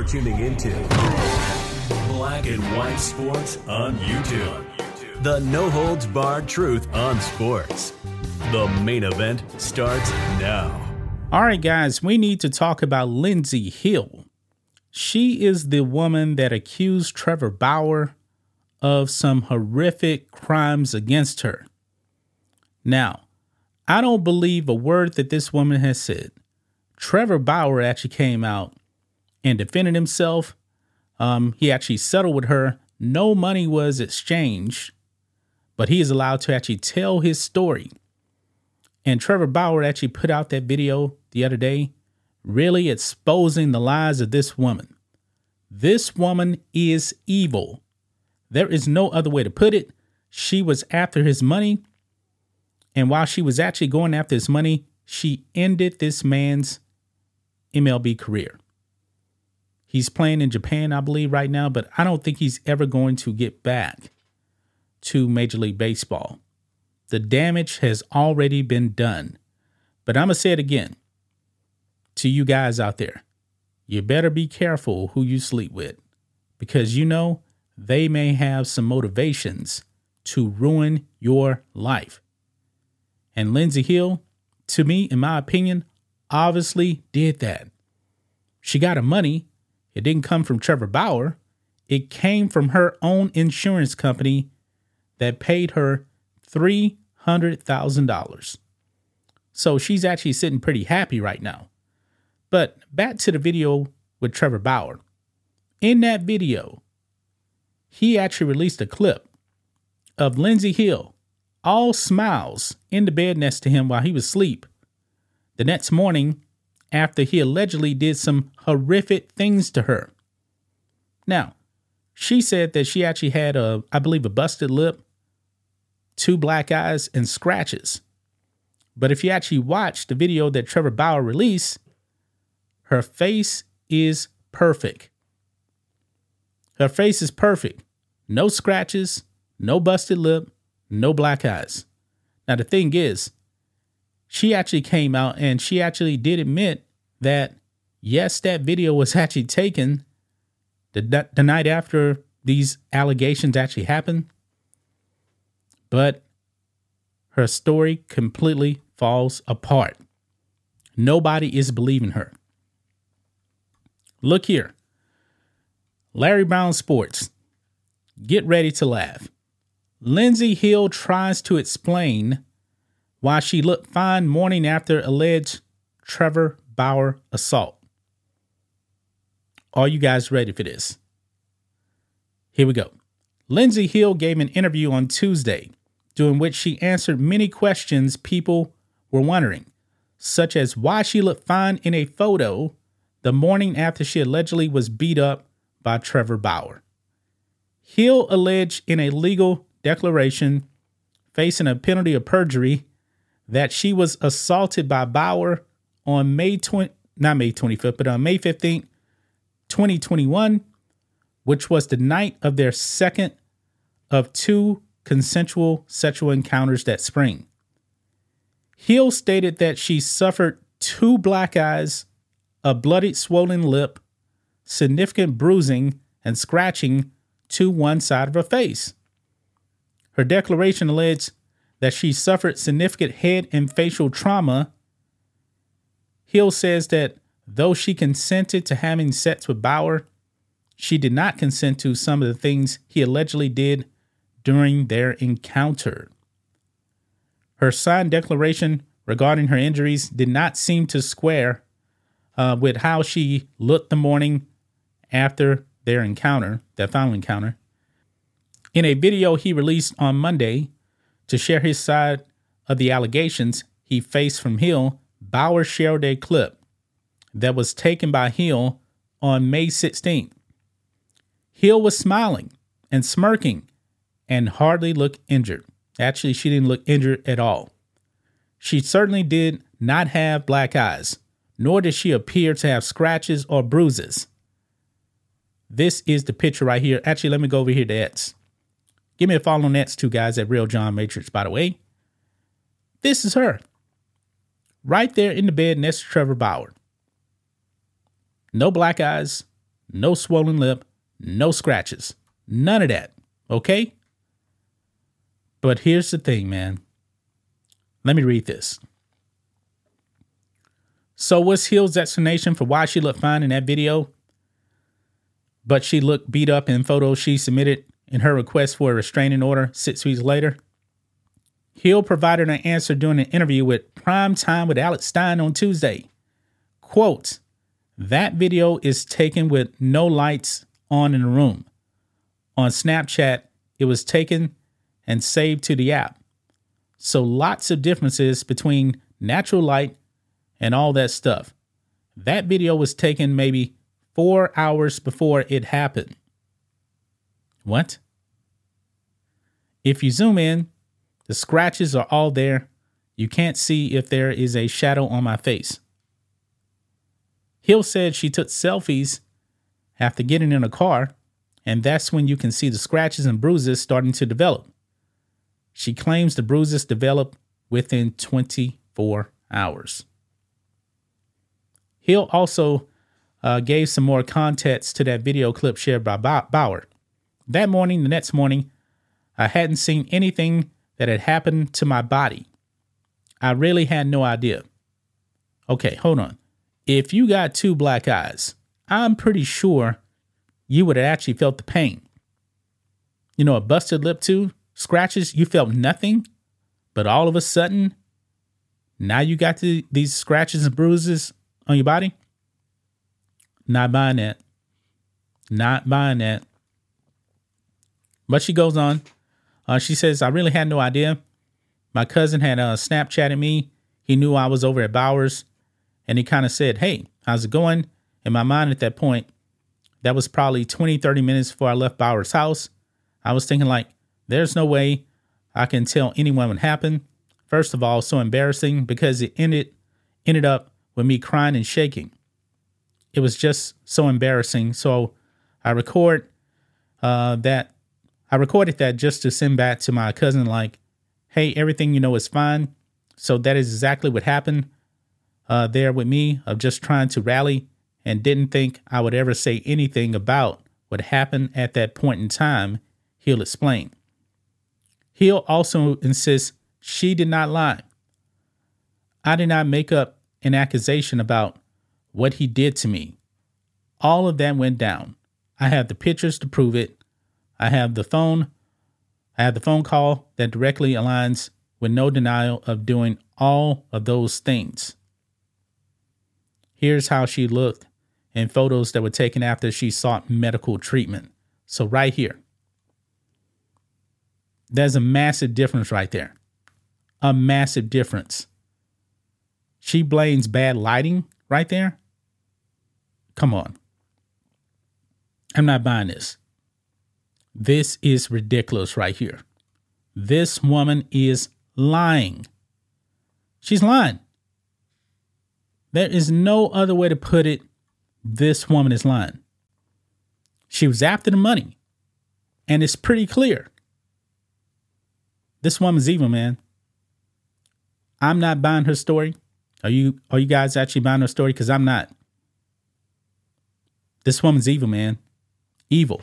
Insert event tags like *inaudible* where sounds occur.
You're tuning into Black and White Sports on YouTube. The no holds barred truth on sports. The main event starts now. All right, guys, we need to talk about Lindsey Hill. She is the woman that accused Trevor Bauer of some horrific crimes against her. Now, I don't believe a word that this woman has said. Trevor Bauer actually came out and defended himself. Um, he actually settled with her. No money was exchanged, but he is allowed to actually tell his story. And Trevor Bauer actually put out that video the other day, really exposing the lies of this woman. This woman is evil. There is no other way to put it. She was after his money. And while she was actually going after his money, she ended this man's MLB career. He's playing in Japan, I believe, right now, but I don't think he's ever going to get back to Major League Baseball. The damage has already been done. But I'm going to say it again to you guys out there. You better be careful who you sleep with because you know they may have some motivations to ruin your life. And Lindsey Hill, to me, in my opinion, obviously did that. She got her money. It didn't come from Trevor Bauer. It came from her own insurance company that paid her $300,000. So she's actually sitting pretty happy right now. But back to the video with Trevor Bauer. In that video, he actually released a clip of Lindsey Hill, all smiles, in the bed next to him while he was asleep. The next morning, after he allegedly did some horrific things to her. Now, she said that she actually had a, I believe, a busted lip, two black eyes, and scratches. But if you actually watch the video that Trevor Bauer released, her face is perfect. Her face is perfect. No scratches, no busted lip, no black eyes. Now, the thing is, she actually came out and she actually did admit that, yes, that video was *laughs* actually taken the, the night after these allegations actually happened. But her story completely falls apart. Nobody is believing her. Look here. Larry Brown Sports. Get ready to laugh. Lindsey Hill tries to explain why she looked fine morning after alleged Trevor Bauer assault. Are you guys ready for this? Here we go. Lindsey Hill gave an interview on Tuesday, during which she answered many questions people were wondering, such as why she looked fine in a photo the morning after she allegedly was beat up by Trevor Bauer. Hill alleged in a legal declaration facing a penalty of perjury that she was assaulted by Bauer on May 20, not May 25th, but on May 15th, 2021, which was the night of their second of two consensual sexual encounters that spring. Hill stated that she suffered two black eyes a bloodied, swollen lip, significant bruising, and scratching to one side of her face. Her declaration alleged that she suffered significant head and facial trauma. Hill says that though she consented to having sex with Bauer, she did not consent to some of the things he allegedly did during their encounter. Her signed declaration regarding her injuries did not seem to square uh, with how she looked the morning after their encounter, that final encounter. In a video he released on Monday to share his side of the allegations he faced from Hill, Bauer shared a clip that was taken by Hill on May 16th. Hill was smiling and smirking and hardly looked injured. Actually, she didn't look injured at all. She certainly did not have black eyes, nor did she appear to have scratches or bruises. This is the picture right here. Actually, let me go over here to X. Give me a follow on that's two guys at Real John Matrix, by the way. This is her. Right there in the bed next to Trevor Bauer. No black eyes, no swollen lip, no scratches. None of that. Okay? But here's the thing, man. Let me read this. So, what's Hill's explanation for why she looked fine in that video? But she looked beat up in photos she submitted in her request for a restraining order six weeks later. Hill provided an answer during an interview with Prime Time with Alex Stein on Tuesday. Quote, that video is taken with no lights on in the room. On Snapchat, it was taken and saved to the app. So lots of differences between natural light and all that stuff. That video was taken maybe four hours before it happened. What? If you zoom in, the scratches are all there. You can't see if there is a shadow on my face. Hill said she took selfies after getting in a car, and that's when you can see the scratches and bruises starting to develop. She claims the bruises develop within 24 hours. Hill also uh, gave some more context to that video clip shared by Bauer. That morning, the next morning, I hadn't seen anything that had happened to my body. I really had no idea. Okay, hold on. If you got two black eyes, I'm pretty sure you would have actually felt the pain. You know, a busted lip too, scratches, you felt nothing, but all of a sudden, now you got the, these scratches and bruises on your body. Not buying that. Not buying that. But she goes on. Uh, she says, I really had no idea. My cousin had uh, Snapchatted me. He knew I was over at Bauer's and he kind of said, Hey, how's it going? In my mind at that point, that was probably 20, 30 minutes before I left Bauer's house. I was thinking, like, there's no way I can tell anyone what happened. First of all, so embarrassing because it ended ended up with me crying and shaking. It was just so embarrassing. So I record uh, that. I recorded that just to send back to my cousin, like, hey, everything you know is fine. So that is exactly what happened uh, there with me of just trying to rally and didn't think I would ever say anything about what happened at that point in time, Hill explain. Hill also insists she did not lie. I did not make up an accusation about what he did to me. All of that went down. I have the pictures to prove it. I have the phone. I have the phone call that directly aligns with no denial of doing all of those things. Here's how she looked in photos that were taken after she sought medical treatment. So, right here, there's a massive difference right there. A massive difference. She blames bad lighting right there. Come on. I'm not buying this. This is ridiculous right here. This woman is lying. She's lying. There is no other way to put it. This woman is lying. She was after the money. And it's pretty clear. This woman's evil, man. I'm not buying her story. Are you are you guys actually buying her story? Because I'm not. This woman's evil, man. Evil.